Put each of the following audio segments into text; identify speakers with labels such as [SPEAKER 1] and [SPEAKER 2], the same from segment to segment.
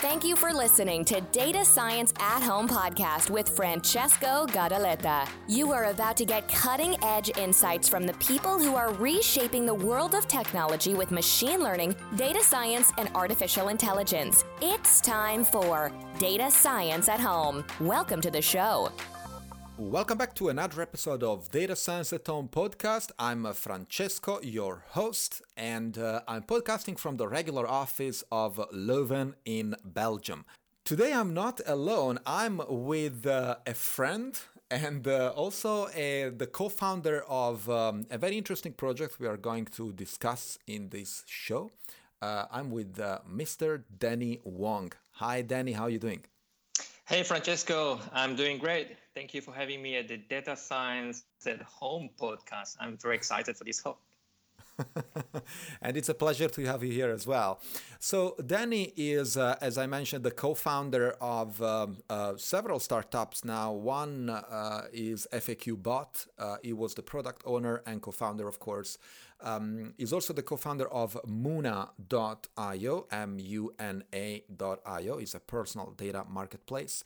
[SPEAKER 1] Thank you for listening to Data Science at Home podcast with Francesco Gadaletta. You are about to get cutting edge insights from the people who are reshaping the world of technology with machine learning, data science, and artificial intelligence. It's time for Data Science at Home. Welcome to the show.
[SPEAKER 2] Welcome back to another episode of Data Science at Home podcast. I'm uh, Francesco, your host, and uh, I'm podcasting from the regular office of Leuven in Belgium. Today I'm not alone, I'm with uh, a friend and uh, also a, the co founder of um, a very interesting project we are going to discuss in this show. Uh, I'm with uh, Mr. Danny Wong. Hi, Danny, how are you doing?
[SPEAKER 3] Hey, Francesco, I'm doing great. Thank you for having me at the Data Science at Home podcast. I'm very excited for this hope.
[SPEAKER 2] and it's a pleasure to have you here as well. So, Danny is, uh, as I mentioned, the co founder of um, uh, several startups now. One uh, is FAQ Bot, uh, he was the product owner and co founder, of course. Um, he's also the co founder of Muna.io, M U N A.io, is a personal data marketplace.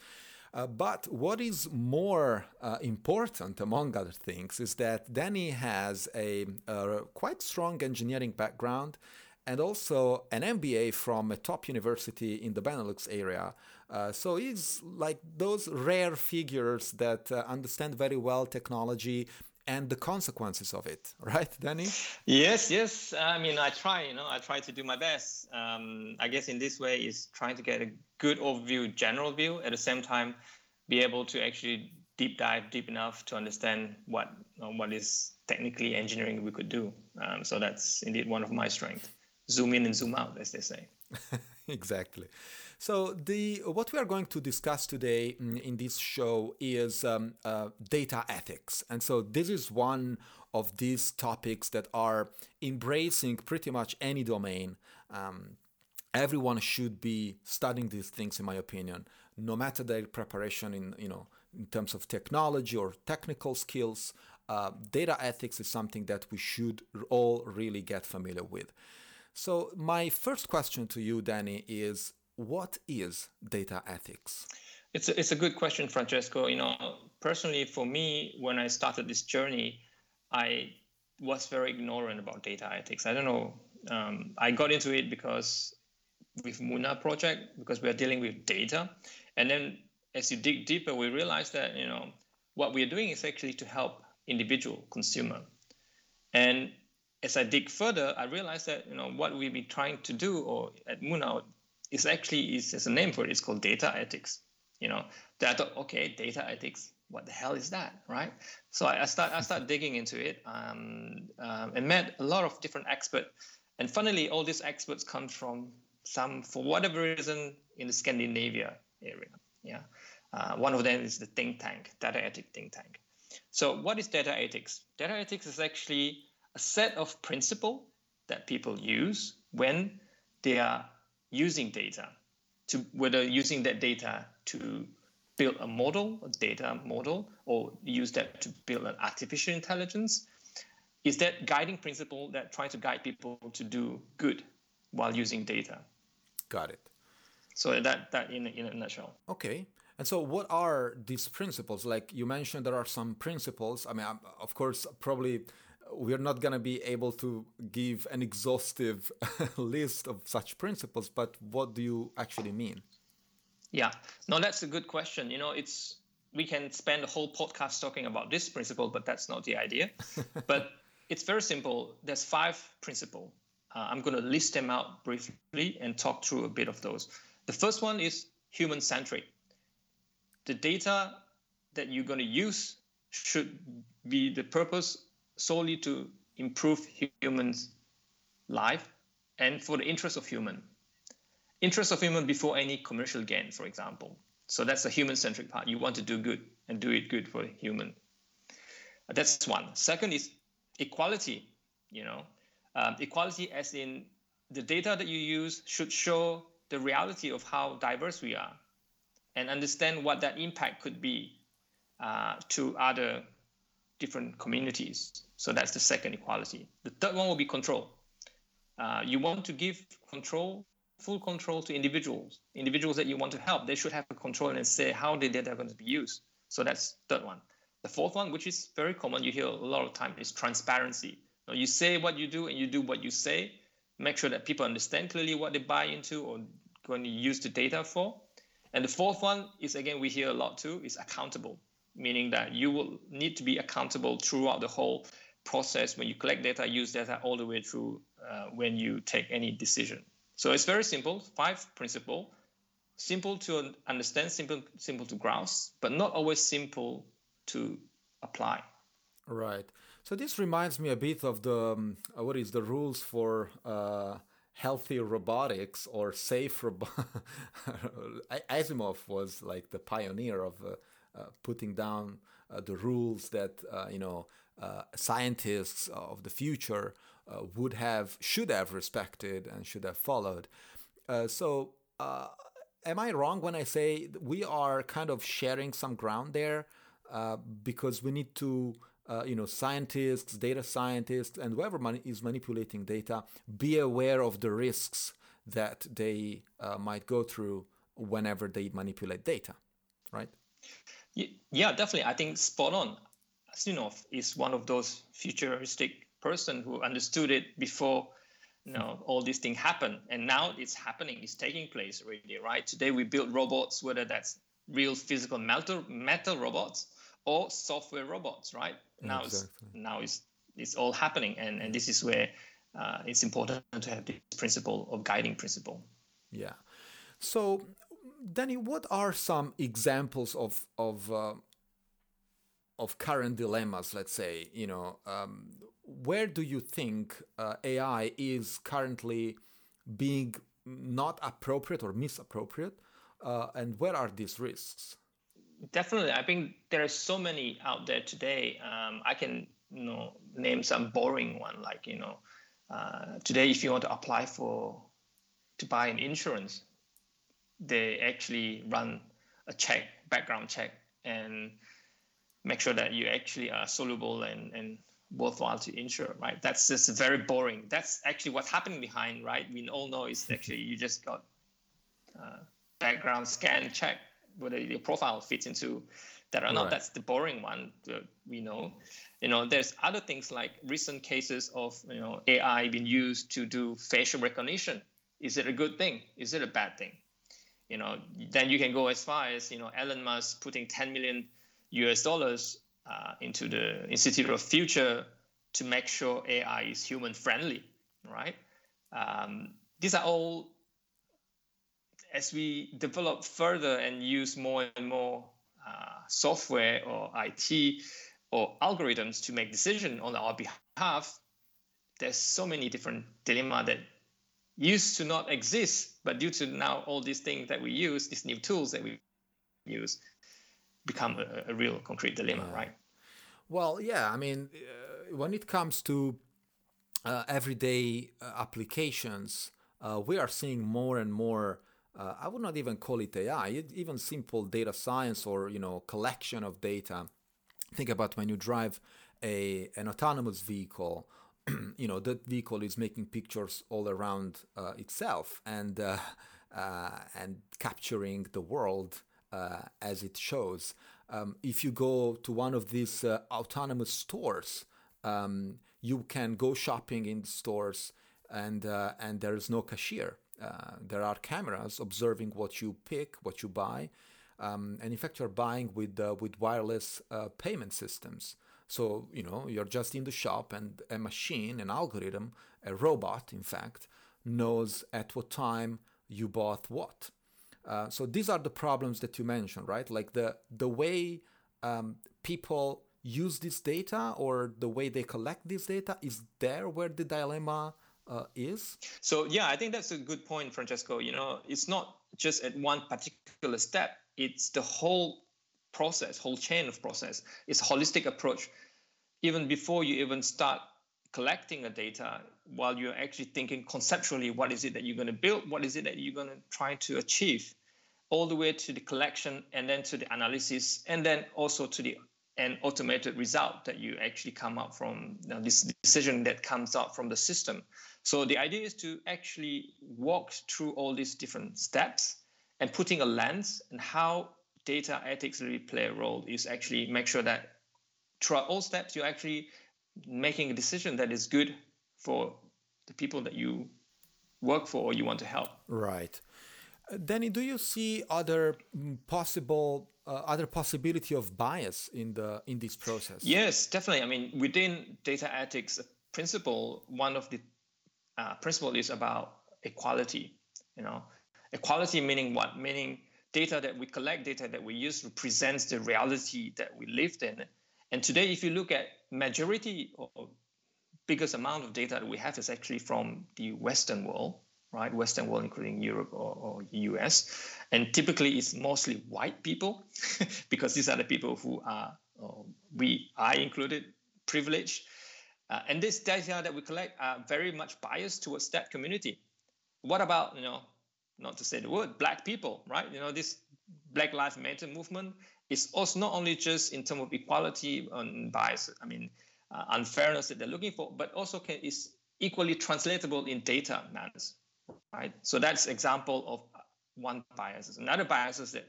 [SPEAKER 2] Uh, but what is more uh, important, among other things, is that Danny has a, a, quite strong engineering background and also an MBA from a top university in the Benelux area. Uh, so he's like those rare figures that uh, understand very well technology and the consequences of it, right, Danny?
[SPEAKER 3] Yes, yes. I mean, I try, you know, I try to do my best. Um, I guess in this way is trying to get a good overview, general view, at the same time, be able to actually deep dive deep enough to understand what what is technically engineering we could do. Um, so that's indeed one of my strengths. Zoom in and zoom out, as they say.
[SPEAKER 2] exactly. So the what we are going to discuss today in this show is um, uh, data ethics, and so this is one of these topics that are embracing pretty much any domain. Um, everyone should be studying these things, in my opinion, no matter their preparation in you know in terms of technology or technical skills. Uh, data ethics is something that we should all really get familiar with. So my first question to you, Danny, is what is data ethics?
[SPEAKER 3] It's a, it's a good question, Francesco. You know, personally, for me, when I started this journey, I was very ignorant about data ethics. I don't know. Um, I got into it because with Muna project because we are dealing with data, and then as you dig deeper, we realize that you know what we are doing is actually to help individual consumer, and as I dig further, I realized that you know what we've been trying to do, or at Muna, is actually is there's a name for it. It's called data ethics. You know, that I thought, okay, data ethics. What the hell is that, right? So I, I start I start digging into it um, um, and met a lot of different experts. And funnily, all these experts come from some, for whatever reason, in the Scandinavia area. Yeah, uh, one of them is the think tank, data ethics think tank. So, what is data ethics? Data ethics is actually a set of principle that people use when they are using data to whether using that data to build a model, a data model, or use that to build an artificial intelligence, is that guiding principle that try to guide people to do good while using data.
[SPEAKER 2] Got it.
[SPEAKER 3] So that that in in a nutshell.
[SPEAKER 2] Okay. And so, what are these principles? Like you mentioned, there are some principles. I mean, of course, probably we're not going to be able to give an exhaustive list of such principles, but what do you actually mean?
[SPEAKER 3] Yeah, no, that's a good question. You know, it's we can spend a whole podcast talking about this principle, but that's not the idea. but it's very simple. There's five principles. Uh, I'm going to list them out briefly and talk through a bit of those. The first one is human centric. The data that you're going to use should be the purpose solely to improve humans' life and for the interest of human. Interest of human before any commercial gain, for example. So that's the human-centric part. You want to do good and do it good for human. That's one. Second is equality. You know, um, equality as in the data that you use should show the reality of how diverse we are, and understand what that impact could be uh, to other different communities. So that's the second equality. The third one will be control. Uh, you want to give control full control to individuals. Individuals that you want to help, they should have a control and say how the data are going to be used. So that's third one. The fourth one, which is very common, you hear a lot of time, is transparency. You say what you do and you do what you say. Make sure that people understand clearly what they buy into or going to use the data for. And the fourth one is again we hear a lot too is accountable, meaning that you will need to be accountable throughout the whole process when you collect data, use data all the way through uh, when you take any decision. So it's very simple, five principle, simple to understand, simple simple to grasp, but not always simple to apply.
[SPEAKER 2] Right. So this reminds me a bit of the um, uh, what is the rules for uh, healthy robotics or safe robotics. Asimov was like the pioneer of uh, putting down uh, the rules that uh, you know scientists of the future would have should have respected and should have followed. so am I wrong when I say we are kind of sharing some ground there uh, because we need to, uh, you know, scientists, data scientists, and whoever man- is manipulating data be aware of the risks that they uh, might go through whenever they manipulate data, right?
[SPEAKER 3] Yeah, definitely. I think spot on. Asimov is one of those futuristic person who understood it before you know all these things happen and now it's happening. It's taking place already right? Today we build robots whether that's real physical metal metal robots or software robots right? Now exactly. it's now it's it's all happening. And and this is where uh, it's important to have this principle of guiding principle.
[SPEAKER 2] Yeah. So danny what are some examples of of uh, of current dilemmas let's say you know um, where do you think uh, AI is currently being not appropriate or misappropriate, uh, and where are these risks?
[SPEAKER 3] Definitely, I think there are so many out there today. Um, I can you know name some boring one like you know uh, today if you want to apply for to buy an insurance, they actually run a check background check and make sure that you actually are soluble and, and worthwhile to insure, right? That's just very boring. That's actually what's happening behind, right? We all know is actually you just got uh, background scan check whether your profile fits into that or not. Right. That's the boring one. we know. You know, there's other things like recent cases of you know AI being used to do facial recognition. Is it a good thing? Is it a bad thing? You know, then you can go as far as you know Elon Musk putting 10 million US dollars uh, into the Institute of Future to make sure AI is human friendly, right? Um, these are all, as we develop further and use more and more uh, software or IT or algorithms to make decisions on our behalf, there's so many different dilemma that used to not exist, but due to now all these things that we use, these new tools that we use, become a, a real concrete dilemma, right?
[SPEAKER 2] Well, yeah. I mean, uh, when it comes to uh, everyday uh, applications, uh, we are seeing more and more. Uh, I would not even call it AI, even simple data science or you know collection of data. Think about when you drive a an autonomous vehicle. you know that vehicle is making pictures all around uh, itself and and capturing the world uh, as it shows. Um, if you go to one of these uh, autonomous stores, um, you can go shopping in stores and uh, and there is no cashier. Uh, there are cameras observing what you pick, what you buy, um, and in fact you're buying with uh, with wireless uh, payment systems. So you know you're just in the shop and a machine, an algorithm, a robot, in fact, knows at what time you bought what. Uh, so these are the problems that you mentioned, right? Like the the way um, people use this data or the way they collect this data is there where the dilemma uh, is.
[SPEAKER 3] So yeah, I think that's a good point, Francesco. You know, it's not just at one particular step; it's the whole process, whole chain of process. It's a holistic approach. Even before you even start collecting the data while you're actually thinking conceptually what is it that you're going to build what is it that you're going to try to achieve all the way to the collection and then to the analysis and then also to the an automated result that you actually come up from you know, this decision that comes out from the system. So the idea is to actually walk through all these different steps and putting a lens and how data ethics really play a role is actually make sure that throughout all steps you're actually making a decision that is good for the people that you work for or you want to help.
[SPEAKER 2] Right. Danny, do you see other mm, possible uh, other possibility of bias in the in this process?
[SPEAKER 3] Yes, definitely. I mean, within data ethics principle, one of the uh, principle is about equality. You know, equality meaning what? Meaning data that we collect, data that we use represents the reality that we lived in. And today, if you look at majority or biggest amount of data that we have is actually from the Western world, right? Western world, including Europe or, or US. And typically it's mostly white people because these are the people who are, we, I included, privileged. Uh, and this data that we collect are very much biased towards that community. What about, you know, not to say the word, black people, right? You know, this Black Lives Matter movement is also not only just in terms of equality and bias, I mean, uh, unfairness that they're looking for, but also can, is equally translatable in data matters, right? So that's example of one biases Another biases that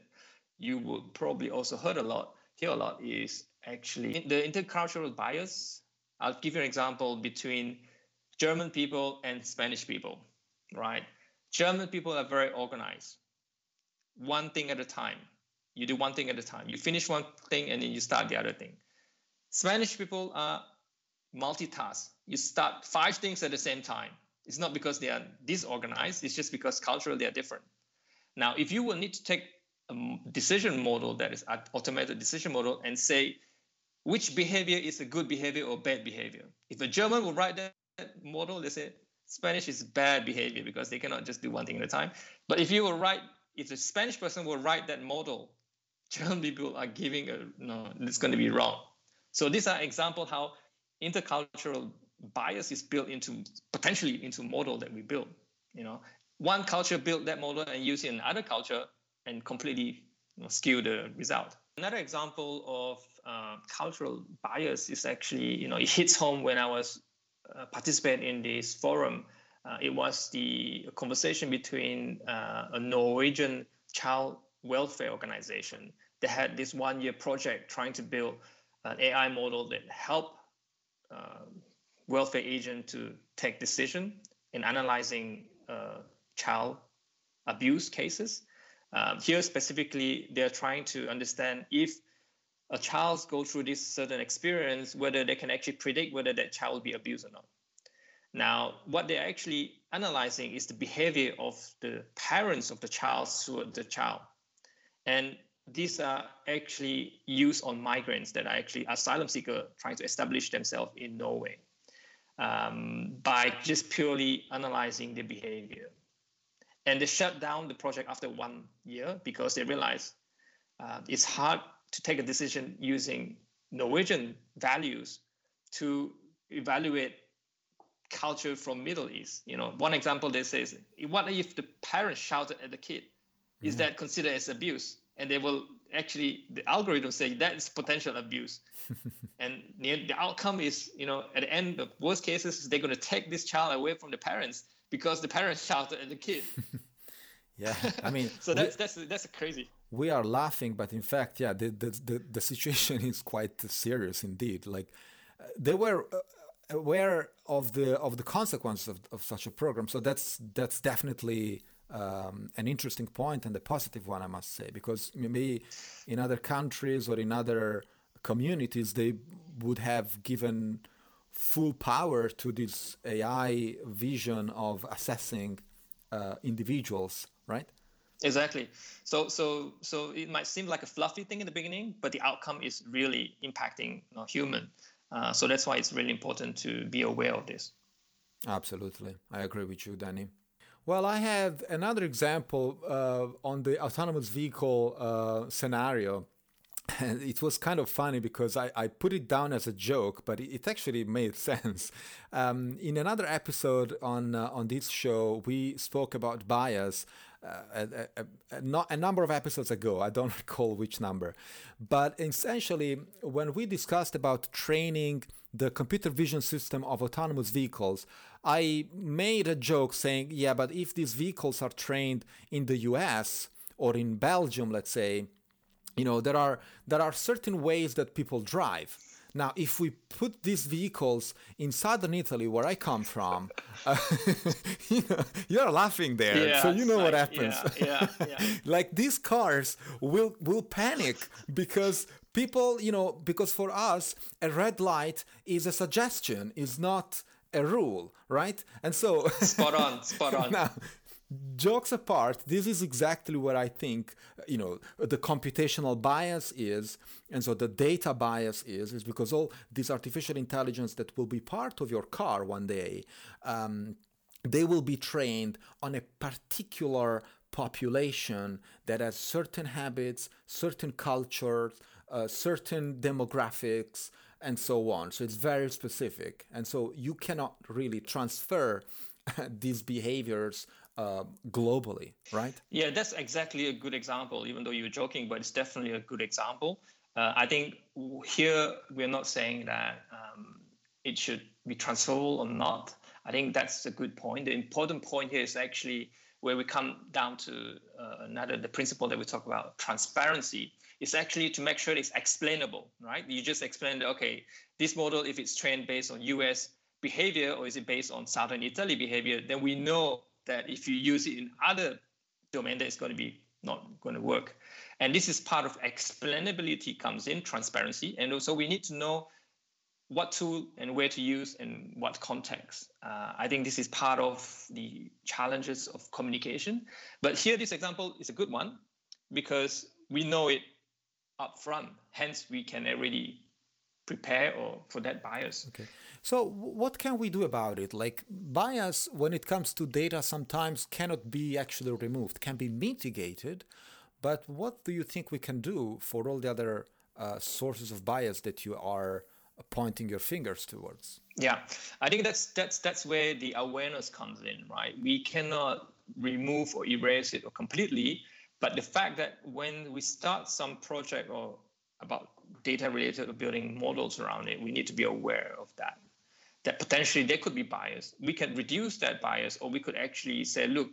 [SPEAKER 3] you would probably also heard a lot, hear a lot is actually the intercultural bias. I'll give you an example between German people and Spanish people, right? German people are very organized, one thing at a time. You do one thing at a time. You finish one thing and then you start the other thing. Spanish people are multitask. You start five things at the same time. It's not because they are disorganized, it's just because culturally they are different. Now, if you will need to take a decision model that is an automated decision model and say which behavior is a good behavior or bad behavior. If a German will write that model, they say Spanish is bad behavior because they cannot just do one thing at a time. But if you will write, if the Spanish person will write that model, German people are giving a no, it's going to be wrong. So these are example how intercultural bias is built into potentially into model that we build. You know, one culture built that model and use it in another culture and completely you know, skew the result. Another example of uh, cultural bias is actually, you know, it hits home when I was uh, participating in this forum. Uh, it was the conversation between uh, a Norwegian child welfare organization that had this one-year project trying to build an AI model that help uh, welfare agent to take decision in analyzing uh, child abuse cases. Um, here specifically, they're trying to understand if a child go through this certain experience, whether they can actually predict whether that child will be abused or not. Now, what they're actually analyzing is the behavior of the parents of the child toward the child. And these are actually used on migrants that are actually asylum seeker trying to establish themselves in Norway um, by just purely analyzing the behavior. And they shut down the project after one year because they realized uh, it's hard to take a decision using Norwegian values to evaluate culture from Middle East. You know, one example they say is, what if the parent shouted at the kid? Is mm-hmm. that considered as abuse? and they will actually the algorithm say that is potential abuse and the, outcome is you know at the end the worst cases they're going to take this child away from the parents because the parents shouted at the kid
[SPEAKER 2] yeah i mean
[SPEAKER 3] so that's we, that's that's crazy
[SPEAKER 2] we are laughing but in fact yeah the the, the, the situation is quite serious indeed like uh, they were uh, aware of the of the consequences of, of such a program so that's that's definitely um, an interesting point and a positive one, I must say, because maybe in other countries or in other communities they would have given full power to this AI vision of assessing uh, individuals, right?
[SPEAKER 3] Exactly. So, so, so it might seem like a fluffy thing in the beginning, but the outcome is really impacting you know, human. Uh, so that's why it's really important to be aware of this.
[SPEAKER 2] Absolutely, I agree with you, Danny. Well, I have another example uh, on the autonomous vehicle uh, scenario. And it was kind of funny because I, I put it down as a joke, but it actually made sense. Um, in another episode on uh, on this show, we spoke about bias, a, a, a, a, number of episodes ago. I don't recall which number, but essentially, when we discussed about training the computer vision system of autonomous vehicles, I made a joke saying, "Yeah, but if these vehicles are trained in the U.S. or in Belgium, let's say." You know, there are there are certain ways that people drive now, if we put these vehicles in southern Italy, where I come from, uh, you know, you're laughing there, yeah, so you know what happens.
[SPEAKER 3] Yeah, yeah,
[SPEAKER 2] like these cars will will panic because people, you know, because for us a red light is a suggestion, is not a rule, right? And so
[SPEAKER 3] spot on, spot on.
[SPEAKER 2] now, jokes apart, this is exactly what I think, you know, the computational bias is, and so the data bias is, is because all this artificial intelligence that will be part of your car one day, um, they will be trained on a particular population that has certain habits, certain cultures, uh, certain demographics, and so on. So it's very specific. And so you cannot really transfer these behaviors uh, globally, right?
[SPEAKER 3] Yeah, that's exactly a good example, even though you're joking, but it's definitely a good example. Uh, I think here we're not saying that um, it should be transferable or not. I think that's a good point. The important point here is actually where we come down to uh, another the principle that we talk about transparency is actually to make sure it's explainable right you just explained okay this model if it's trained based on us behavior or is it based on southern italy behavior then we know that if you use it in other domain, that it's going to be not going to work. And this is part of explainability comes in transparency. And also we need to know what tool and where to use and what context. Uh, I think this is part of the challenges of communication. But here, this example is a good one because we know it up front. Hence, we can already prepare or for that bias.
[SPEAKER 2] Okay. So what can we do about it? Like bias when it comes to data sometimes cannot be actually removed, can be mitigated, but what do you think we can do for all the other uh, sources of bias that you are pointing your fingers towards?
[SPEAKER 3] Yeah, I think that's that's that's where the awareness comes in, right? We cannot remove or erase it or completely, but the fact that when we start some project or about data related or building models around it, we need to be aware of that. That potentially there could be bias. We can reduce that bias, or we could actually say, look,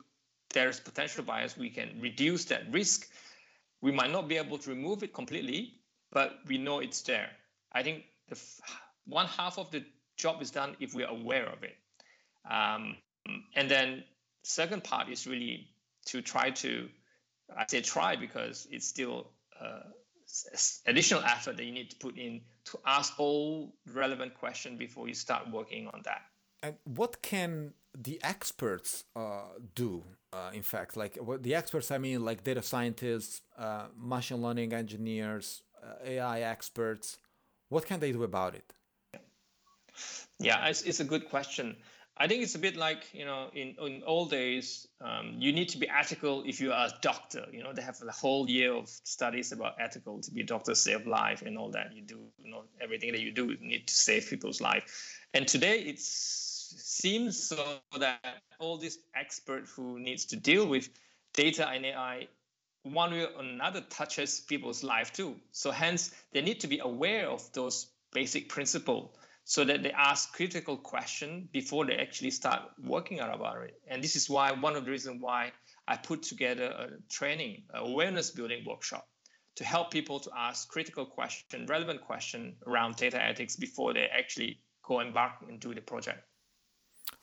[SPEAKER 3] there's potential bias. We can reduce that risk. We might not be able to remove it completely, but we know it's there. I think the one half of the job is done if we're aware of it. Um, and then second part is really to try to, I say try because it's still uh, additional effort that you need to put in to ask all relevant questions before you start working on that.
[SPEAKER 2] And what can the experts uh, do? Uh, in fact, like what the experts, I mean, like data scientists, uh, machine learning engineers, uh, AI experts. What can they do about it?
[SPEAKER 3] Yeah, it's, it's a good question. I think it's a bit like you know in in old days um, you need to be ethical if you are a doctor. You know they have a whole year of studies about ethical to be a doctor, save life, and all that. You do you know everything that you do you need to save people's life. And today it seems so that all these experts who needs to deal with data and AI one way or another touches people's life too. So hence they need to be aware of those basic principles so that they ask critical questions before they actually start working about it. And this is why one of the reasons why I put together a training, a awareness building workshop to help people to ask critical question, relevant question around data ethics before they actually go embark into the project.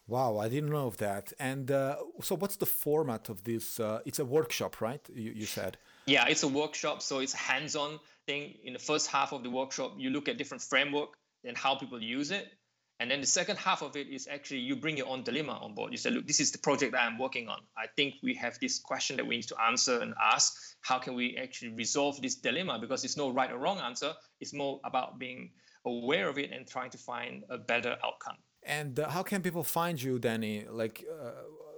[SPEAKER 2] Wow, I didn't know of that. And uh, so, what's the format of this? Uh, it's a workshop, right? You, you said.
[SPEAKER 3] Yeah, it's a workshop, so it's hands-on thing. In the first half of the workshop, you look at different framework and how people use it. And then the second half of it is actually you bring your own dilemma on board. You say, look, this is the project that I'm working on. I think we have this question that we need to answer and ask. How can we actually resolve this dilemma? Because it's no right or wrong answer. It's more about being aware of it and trying to find a better outcome.
[SPEAKER 2] And uh, how can people find you, Danny? Like, uh,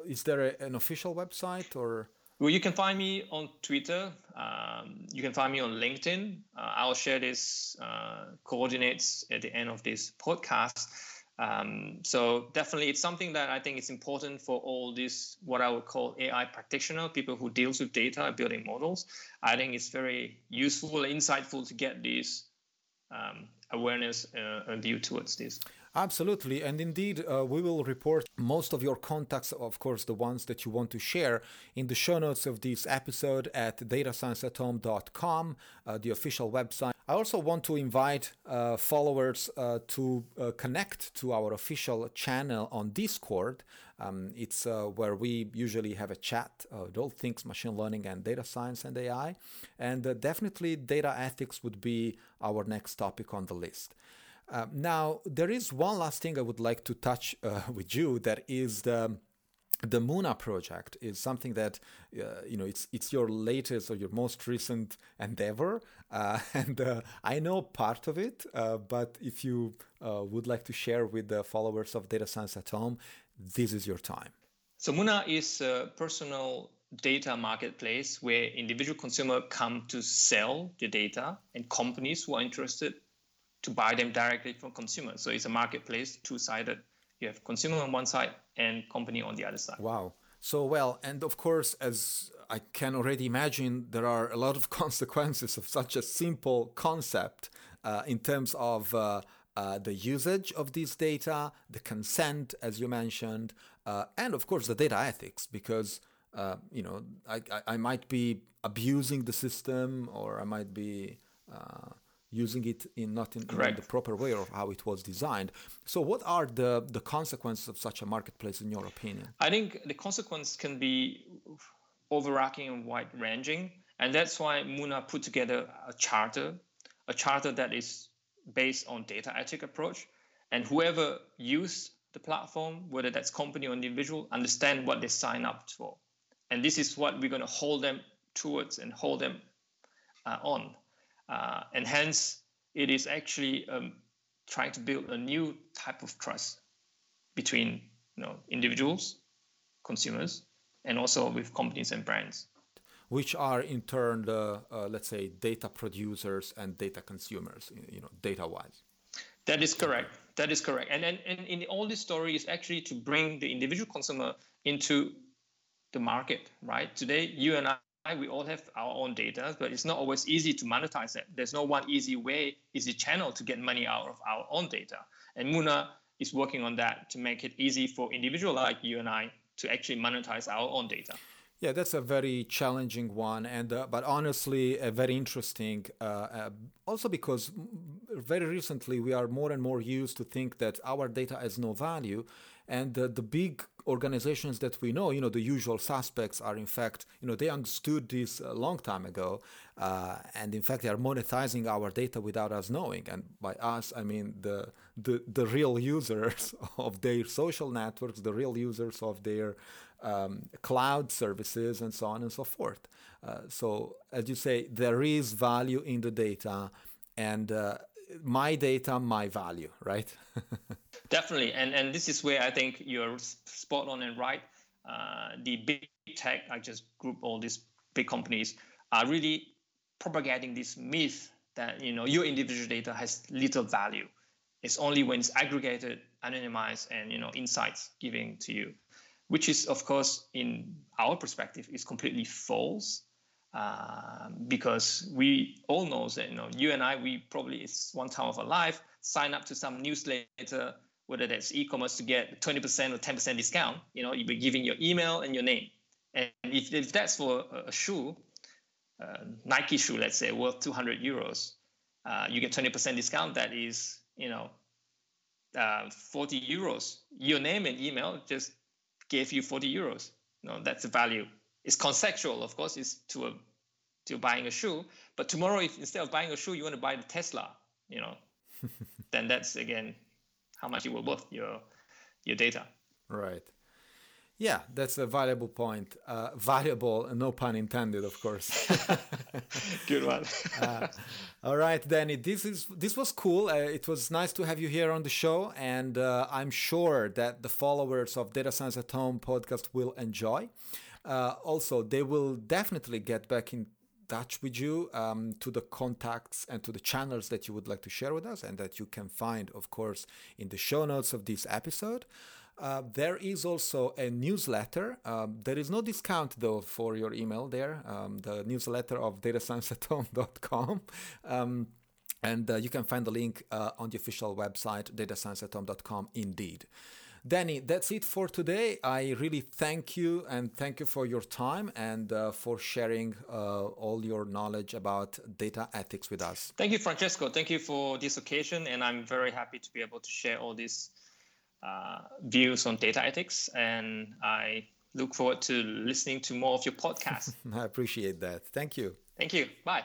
[SPEAKER 2] is there a, an official website or?
[SPEAKER 3] Well, you can find me on Twitter. Um, you can find me on LinkedIn. Uh, I'll share these uh, coordinates at the end of this podcast. Um, so definitely, it's something that I think is important for all these what I would call AI practitioner, people who deals with data, building models. I think it's very useful, insightful to get this um, awareness uh, view towards this.
[SPEAKER 2] Absolutely. And indeed, uh, we will report most of your contacts, of course, the ones that you want to share, in the show notes of this episode at datascienceathome.com, uh, the official website. I also want to invite uh, followers uh, to uh, connect to our official channel on Discord. Um, it's uh, where we usually have a chat of all things machine learning and data science and AI. And definitely, data ethics would be our next topic on the list. Uh, now, there is one last thing I would like to touch uh, with you that is the the Muna project is something that uh, you know it's it's your latest or your most recent endeavor, uh, and uh, I know part of it. Uh, but if you would like to share with the followers of Data Science at Home, this is your time.
[SPEAKER 3] So Muna is a personal data marketplace where individual consumer come to sell the data, and companies who are interested to buy them directly from consumers. So it's a marketplace, two sided. You have consumer on one side and company on the other side.
[SPEAKER 2] Wow. So well, and of course, as I can already imagine, there are a lot of consequences of such a simple concept uh, in terms of uh, uh, the usage of this data, the consent, as you mentioned, uh, and of course the data ethics, because uh, you know I, I, I, might be abusing the system or I might be uh, using it in not in, in, the proper way of how it was designed. So, what are the the consequences of such a marketplace, in your opinion?
[SPEAKER 3] I think the consequence can be overarching and wide ranging, and that's why Muna put together a charter, a charter that is based on data ethic approach, and whoever use the platform, whether that's company or individual, understand what they sign up for, and this is what we're going to hold them towards and hold them uh, on uh, and hence, it is actually um, trying to build a new type of trust between you know, individuals, consumers, and also with companies and brands.
[SPEAKER 2] Which are in turn the, uh, let's say, data producers and data consumers, you know, data-wise.
[SPEAKER 3] That is correct. That is correct. And, and, and in all this story is actually to bring the individual consumer into the market, right? Today, you and I we all have our own data, but it's not always easy to monetize it. There's no one easy way, easy channel to get money out of our own data. And Muna is working on that to make it easy for individual like you and I to actually monetize our own data.
[SPEAKER 2] Yeah, that's a very challenging one, and uh, but honestly, uh, very interesting. Uh, uh also, because very recently we are more and more used to think that our data has no value, and the big organizations that we know, you know, the usual suspects are in fact, you know, they understood this a long time ago, uh, and in fact they are monetizing our data without us knowing. And by us, I mean the the the real users of their social networks, the real users of their um, cloud services, and so on and so forth. Uh, so as you say, there is value in the data, and uh, my data, my value, right?
[SPEAKER 3] Definitely, and and this is where I think you're spot on and right. Uh, the big tech, I just group all these big companies, are really propagating this myth that you know your individual data has little value. It's only when it's aggregated, anonymized, and you know insights giving to you, which is of course in our perspective is completely false. Uh, because we all know that you know you and I we probably it's one time of our life sign up to some newsletter whether that's e-commerce to get 20% or 10% discount, you know, you'll be giving your email and your name. And if, if that's for a, shoe, uh, Nike shoe, let's say, worth 200 euros, uh, you get 20% discount. That is, you know, uh, 40 euros. Your name and email just gave you 40 euros. Know, that's the value. It's conceptual, of course, it's to a to buying a shoe. But tomorrow, if instead of buying a shoe, you want to buy the Tesla, you know, then that's again how much you will worth your your data.
[SPEAKER 2] Right. Yeah, that's a valuable point. Uh, valuable, no pun intended, of course.
[SPEAKER 3] Good one.
[SPEAKER 2] uh, all right, Danny. This is this was cool. Uh, it was nice to have you here on the show, and uh, I'm sure that the followers of Data Science at Home podcast will enjoy. Uh, also, they will definitely get back in touch with you um, to the contacts and to the channels that you would like to share with us and that you can find, of course, in the show notes of this episode. Uh, there is also a newsletter. Um, there is no discount though for your email there. Um, the newsletter of datascienceathome.com. Um, and uh, you can find the link uh, on the official website, datascienceathome.com, indeed. Danny, that's it for today. I really thank you and thank you for your time and uh, for sharing uh, all your knowledge about data ethics with us.
[SPEAKER 3] Thank you, Francesco. Thank you for this occasion. And I'm very happy to be able to share all these uh, views on data ethics. And I look forward to listening to more of your podcast.
[SPEAKER 2] I appreciate that. Thank you.
[SPEAKER 3] Thank you. Bye.